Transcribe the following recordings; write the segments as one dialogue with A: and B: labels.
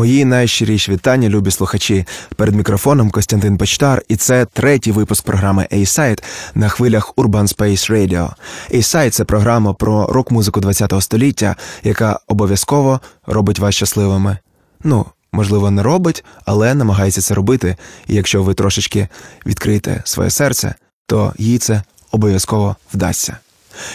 A: Мої найщиріші вітання, любі слухачі. Перед мікрофоном Костянтин Почтар, і це третій випуск програми A-Side на хвилях Urban Space Radio. A-Side – це програма про рок-музику ХХ століття, яка обов'язково робить вас щасливими. Ну, можливо, не робить, але намагається це робити. І якщо ви трошечки відкриєте своє серце, то їй це обов'язково вдасться.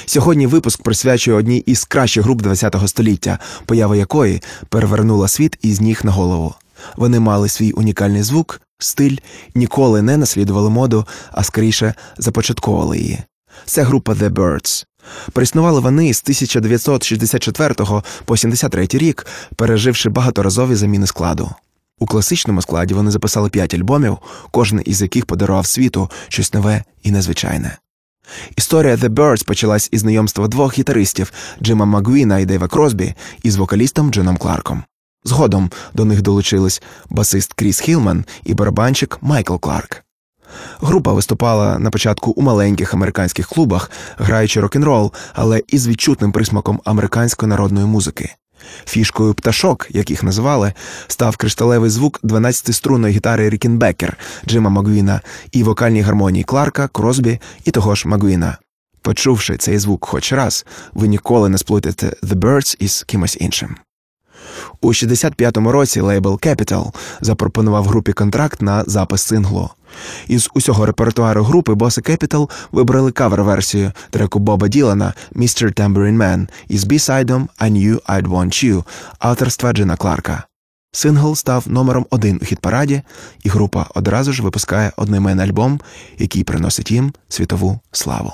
A: Сьогодні випуск присвячує одній із кращих груп ХХ століття, поява якої перевернула світ із ніг на голову. Вони мали свій унікальний звук, стиль, ніколи не наслідували моду, а скоріше започатковували її. Це група The Birds. Приснували вони з 1964 по 73 рік, переживши багаторазові заміни складу. У класичному складі вони записали п'ять альбомів, кожен із яких подарував світу щось нове і незвичайне. Історія The Birds почалась із знайомства двох гітаристів Джима Макгвіна і Дейва Кросбі із вокалістом Джином Кларком. Згодом до них долучились басист Кріс Хілман і барабанщик Майкл Кларк. Група виступала на початку у маленьких американських клубах, граючи рок-н-рол, але із відчутним присмаком американської народної музики. Фішкою пташок, як їх називали, став кришталевий звук 12-струнної гітари Rickenbacker Джима Макгвіна і вокальні гармонії Кларка, Кросбі і того ж Макгвіна. Почувши цей звук хоч раз, ви ніколи не сплутаєте The Byrds із кимось іншим. У 65-му році лейбл Capitol запропонував групі контракт на запис синглу. Із усього репертуару групи боси Capitol вибрали кавер-версію треку Боба Ділана «Mr. Tambourine Man» із B-side ом «I knew I'd want you» авторства Джина Кларка. Сингл став номером один у хіт-параді, і група одразу ж випускає одноіменний альбом, який приносить їм світову славу.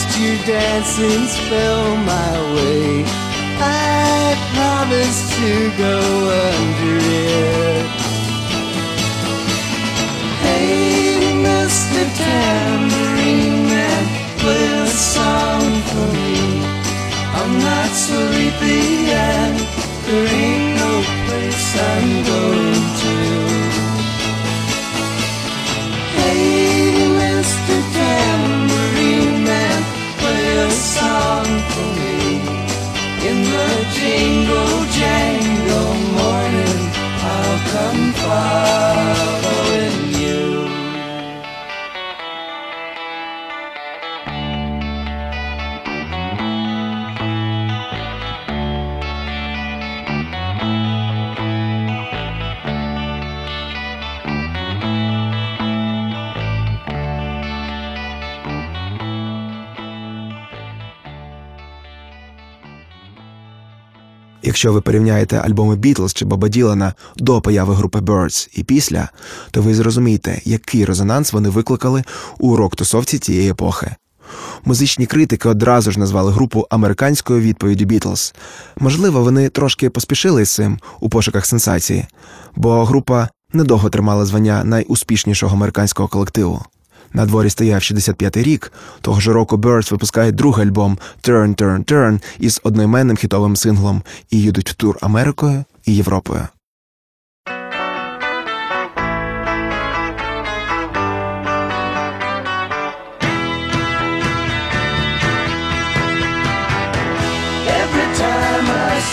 B: Cast your dancing spell my way. I promise to go under it.
A: Якщо ви порівняєте альбоми Beatles чи Боба Ділана до появи групи Birds і після, то ви зрозумієте, який резонанс вони викликали у рок-тусовці цієї епохи. Музичні критики одразу ж назвали групу американською відповіддю Beatles. Можливо, вони трошки поспішили з цим у пошуках сенсації, бо група недовго тримала звання найуспішнішого американського колективу. На дворі стояв 65-й рік. Того ж року Birds випускає другий альбом Turn Turn Turn із одноіменним хітовим синглом і їдуть в тур Америкою і Європою.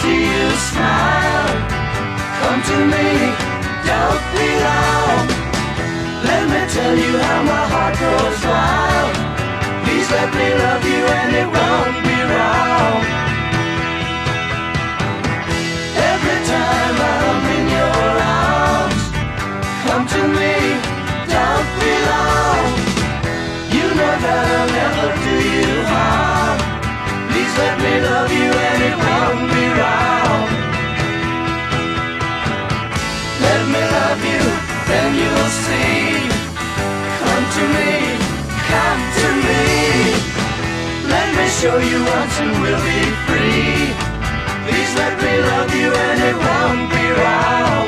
B: see you smile. Come to me, don't be long. Let me tell you how my heart goes wild. Please let me love you and it won't be wrong. Show you once and we'll be free. Please let me love you and it won't be wrong.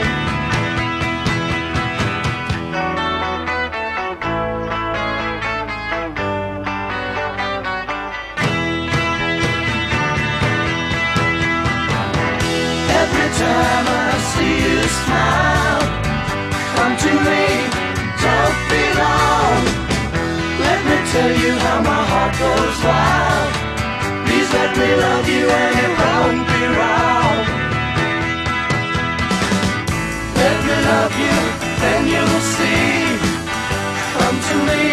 B: Every time I see you smile, come to me, don't be long. Let me tell you how my heart goes wild. Me love you and it won't be wrong. Let me love you, then you'll see. Come to me,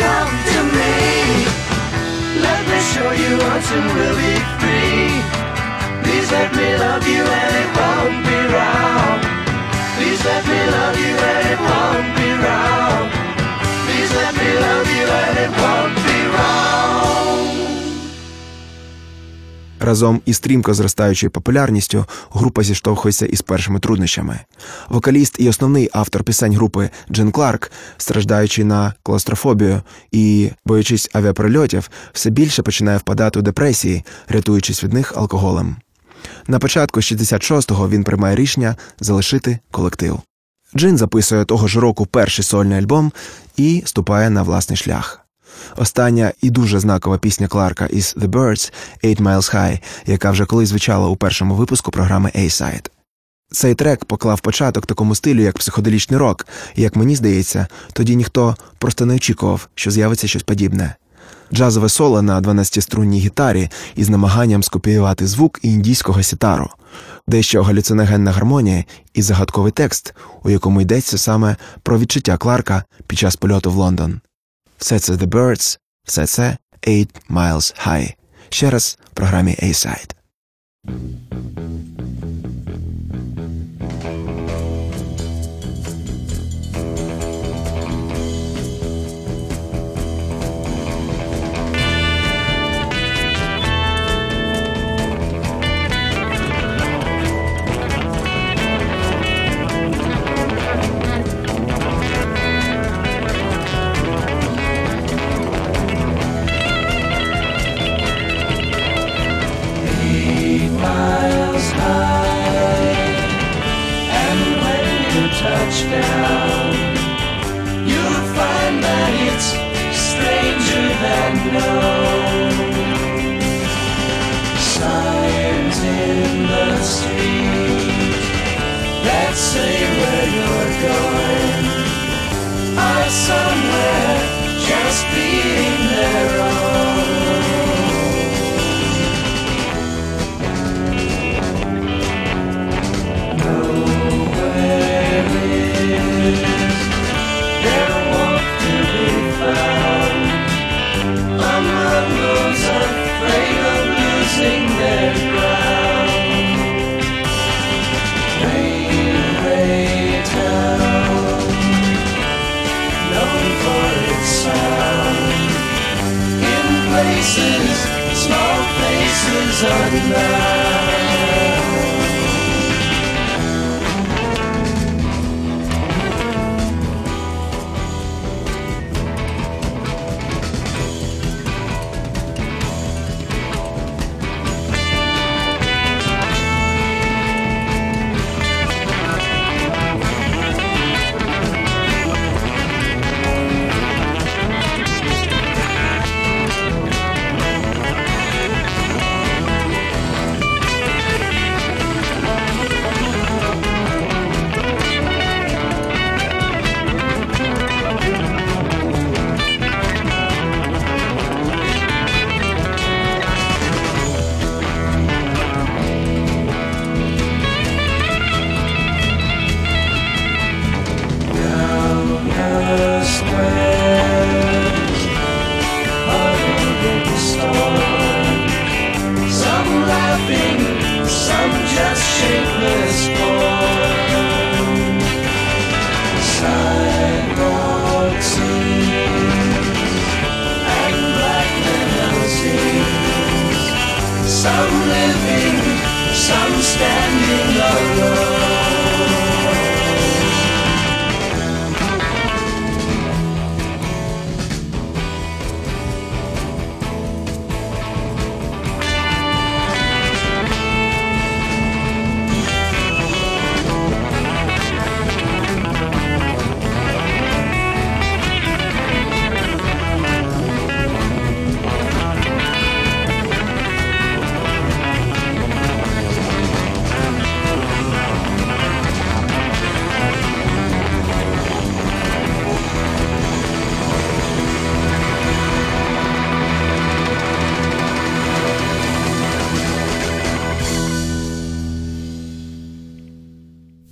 B: come to me. Let me show you free. Please let me love you and it won't be wrong. Please let me love you and it won't be wrong. Please let me love you and it won't be wrong.
A: Разом із стрімко зростаючою популярністю група зіштовхується із першими труднощами. Вокаліст і основний автор пісень групи Джин Кларк, страждаючи на клаустрофобію і боючись авіаприльотів, все більше починає впадати у депресії, рятуючись від них алкоголем. На початку 66-го він приймає рішення залишити колектив. Джин записує того ж року перший сольний альбом і ступає на власний шлях. Остання і дуже знакова пісня Кларка із The Birds «Eight Miles High», яка вже колись звучала у першому випуску програми A-Side. Цей трек поклав початок такому стилю, як психоделічний рок, і, як мені здається, тоді ніхто просто не очікував, що з'явиться щось подібне. Джазове соло на 12-струнній гітарі із намаганням скопіювати звук індійського сітару, дещо галюциногенна гармонія і загадковий текст, у якому йдеться саме про відчуття Кларка під час польоту в Лондон. Все це The Birds, все це Eight Miles High. Ще раз в програмі A-Side.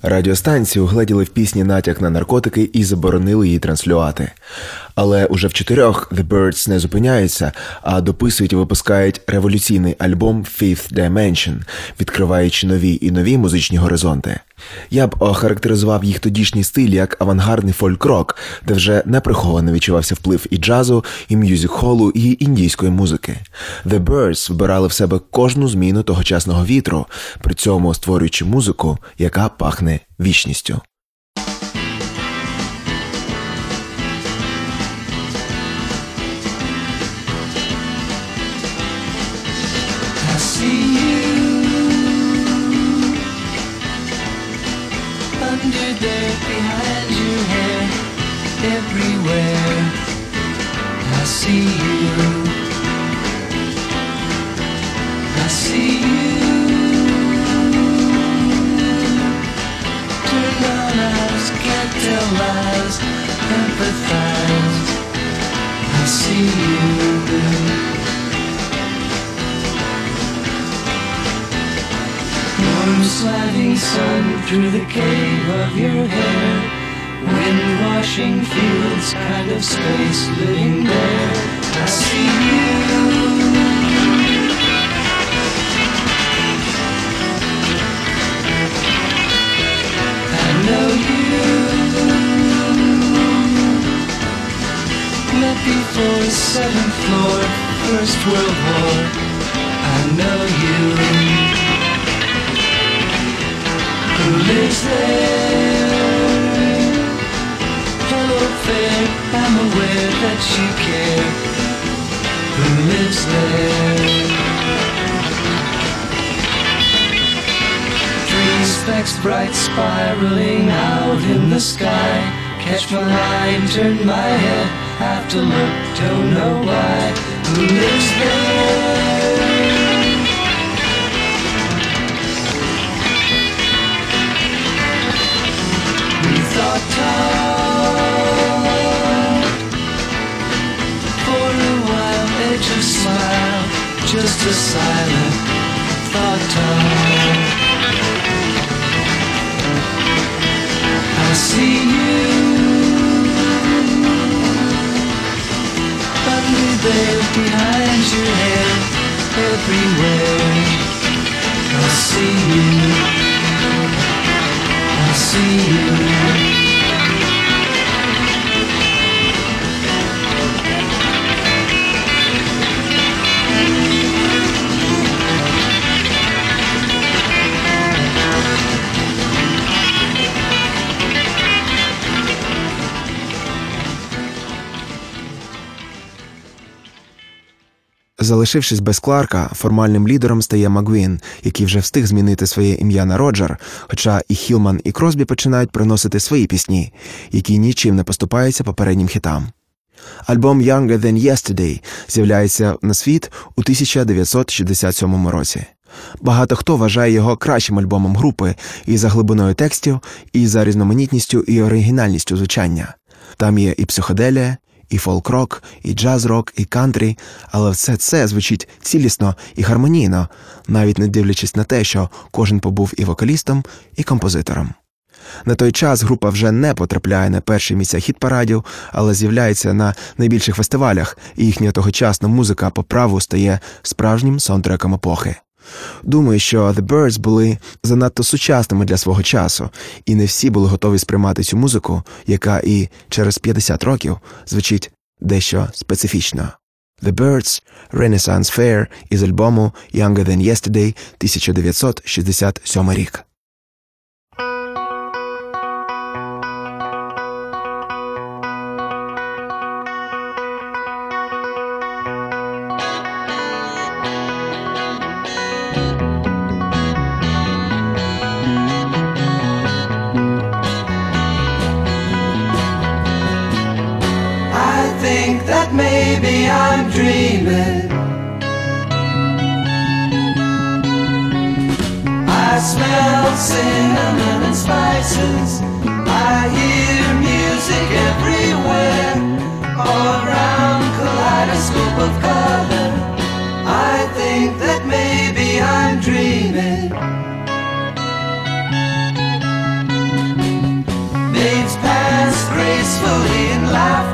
A: Радіостанцію угледіли в пісні натяк на наркотики і заборонили її транслювати. Але уже в чотирьох The Birds не зупиняються, а дописують і випускають революційний альбом Fifth Dimension, відкриваючи нові і нові музичні горизонти. Я б охарактеризував їх тодішній стиль як авангардний фольк-рок, де вже неприховано відчувався вплив і джазу, і м'юзик-холу, і індійської музики. The Birds вбирали в себе кожну зміну тогочасного вітру, при цьому створюючи музику, яка пахне вічністю.
B: There behind your hair everywhere. I see you. I see you. Turn on eyes, can't tell lies, empathize. I see you. Warm sliding sun through the cave of your hair. Wind washing fields, kind of space living there. I see you. I know you. Met before seventh floor, first world war. I know you bright spiraling out in the sky. Catch my eye, turn my head, have to look, don't know why. Who lives there? Just a silent thought. Tall I see you. Under there behind your head Everywhere. I see you. I see you
A: Залишившись без Кларка, формальним лідером стає Маквін, який вже встиг змінити своє ім'я на Роджер, хоча і Хілман, і Кросбі починають приносити свої пісні, які нічим не поступаються попереднім хітам. Альбом Younger Than Yesterday з'являється на світ у 1967 році. Багато хто вважає його кращим альбомом групи і за глибиною текстів, і за різноманітністю і оригінальністю звучання. Там є і психоделія, і фолк-рок, і джаз-рок, і кантрі, але все це звучить цілісно і гармонійно, навіть не дивлячись на те, що кожен побув і вокалістом, і композитором. На той час група вже не потрапляє на перші місця хіт-парадів, але з'являється на найбільших фестивалях, і їхня тогочасна музика по праву стає справжнім саундтреком епохи. Думаю, що The Birds були занадто сучасними для свого часу, і не всі були готові сприймати цю музику, яка і через 50 років звучить дещо специфічно. The Birds – Renaissance Fair із альбому Younger Than Yesterday 1967 рік.
B: maybe I'm dreaming. I smell cinnamon and spices. I hear music everywhere. All around, kaleidoscope of color. I think that maybe I'm dreaming. Days pass gracefully in laughter.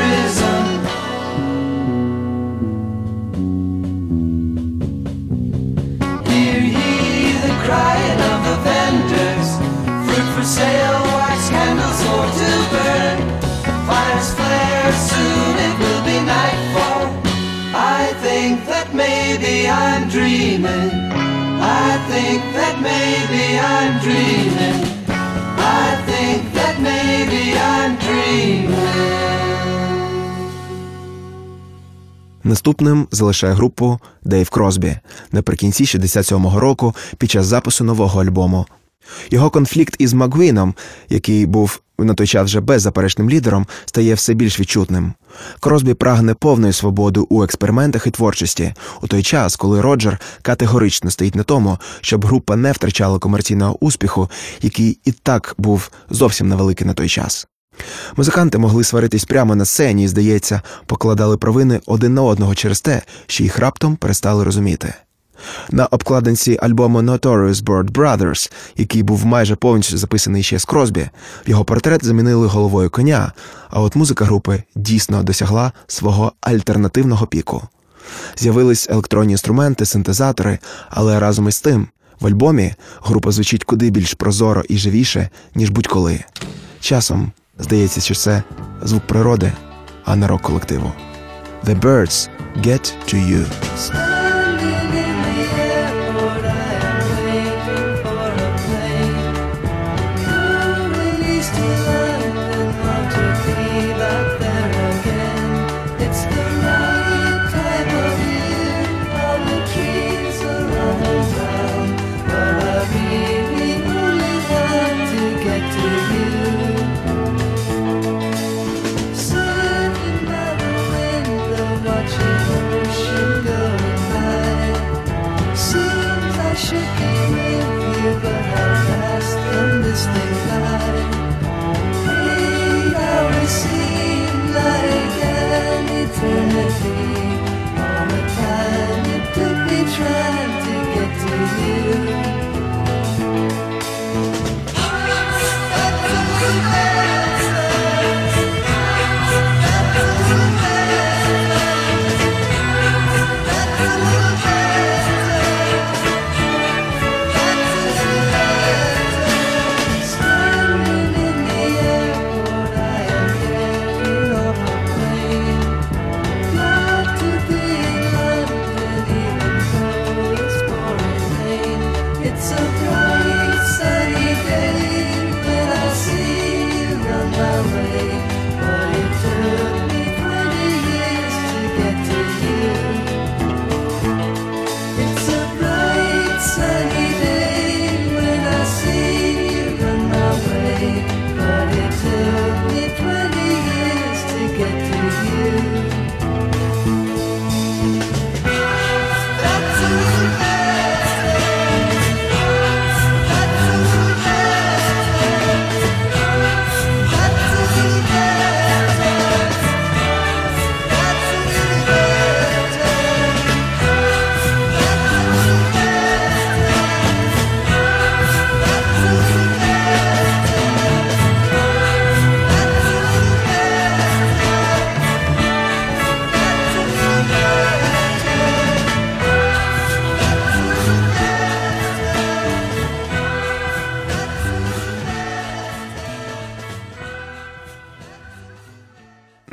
B: dreaming. I think that maybe I'm dreaming. I think that maybe I'm dreaming.
A: Наступним залишає групу Дейв Кросбі наприкінці 67-го року під час запису нового альбому. Його конфлікт із Маквіном, який був на той час вже беззаперечним лідером, стає все більш відчутним. Кросбі прагне повної свободи у експериментах і творчості у той час, коли Роджер категорично стоїть на тому, щоб група не втрачала комерційного успіху, який і так був зовсім невеликий на той час. Музиканти могли сваритись прямо на сцені і, здається, покладали провини один на одного через те, що їх раптом перестали розуміти. На обкладинці альбому Notorious Bird Brothers, який був майже повністю записаний ще з Кросбі, його портрет замінили головою коня, а от музика групи дійсно досягла свого альтернативного піку. З'явились електронні інструменти, синтезатори, але разом із тим, в альбомі група звучить куди більш прозоро і живіше, ніж будь-коли. Часом здається, що це звук природи, а не рок колективу. The birds get to you.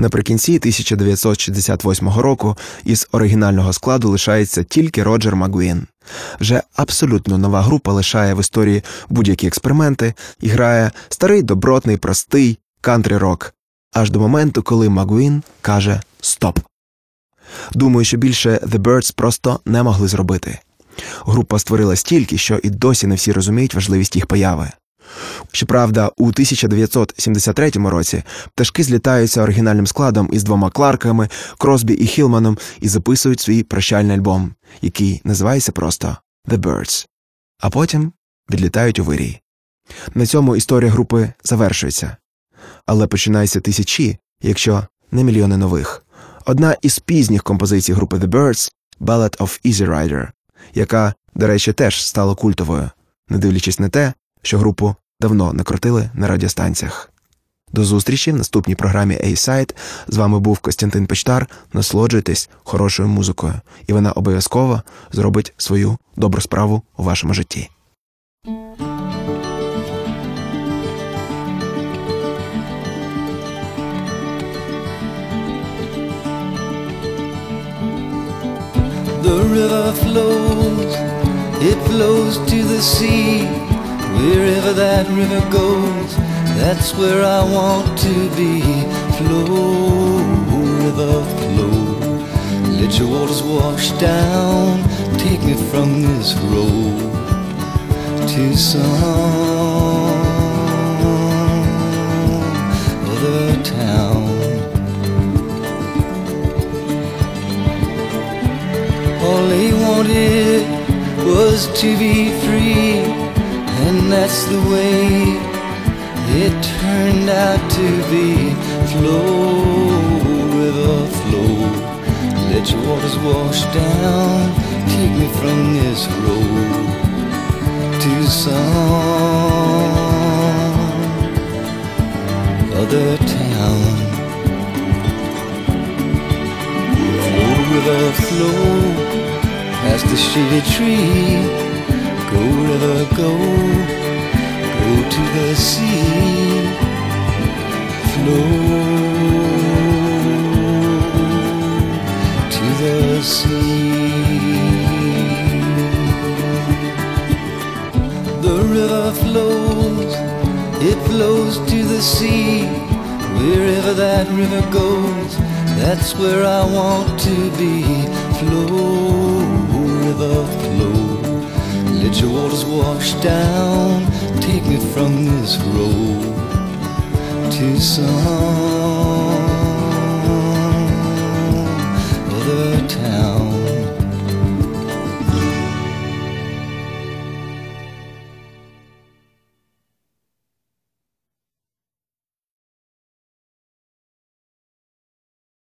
A: Наприкінці 1968 року із оригінального складу лишається тільки Роджер Магуін. Вже абсолютно нова група лишає в історії будь-які експерименти і грає старий добротний, простий кантрі-рок, аж до моменту, коли Магуін каже Стоп. Думаю, що більше The Birds просто не могли зробити. Група створила стільки, що і досі не всі розуміють важливість їх появи. Щоправда, у 1973 році пташки злітаються оригінальним складом із двома Кларками, Кросбі і Хілманом і записують свій прощальний альбом, який називається просто The Birds. А потім відлітають у вирій. На цьому історія групи завершується, але починаються тисячі, якщо не мільйони нових. Одна із пізніх композицій групи The Birds – Ballad of Easy Rider, яка, до речі, теж стала культовою, не дивлячись на те, що групу давно не крутили на радіостанціях. До зустрічі в наступній програмі A-Side. З вами був Костянтин Печтар. Насолоджуйтесь хорошою музикою, і вона обов'язково зробить свою добру справу у вашому житті.
B: The river flows, it flows to the sea. Wherever that river goes, that's where I want to be. Flow, river, flow. Let your waters wash down, take me from this road to some other town. All he wanted was to be free, and that's the way it turned out to be. Flow, river, flow, let your waters wash down, take me from this road to some other town. Flow, river, flow past the shady tree. Go, river, go, to the sea. Flow to the sea. The river flows, it flows to the sea. Wherever that river goes, that's where I want to be. Flow, river, flow. Let your waters wash down, take me from this road to some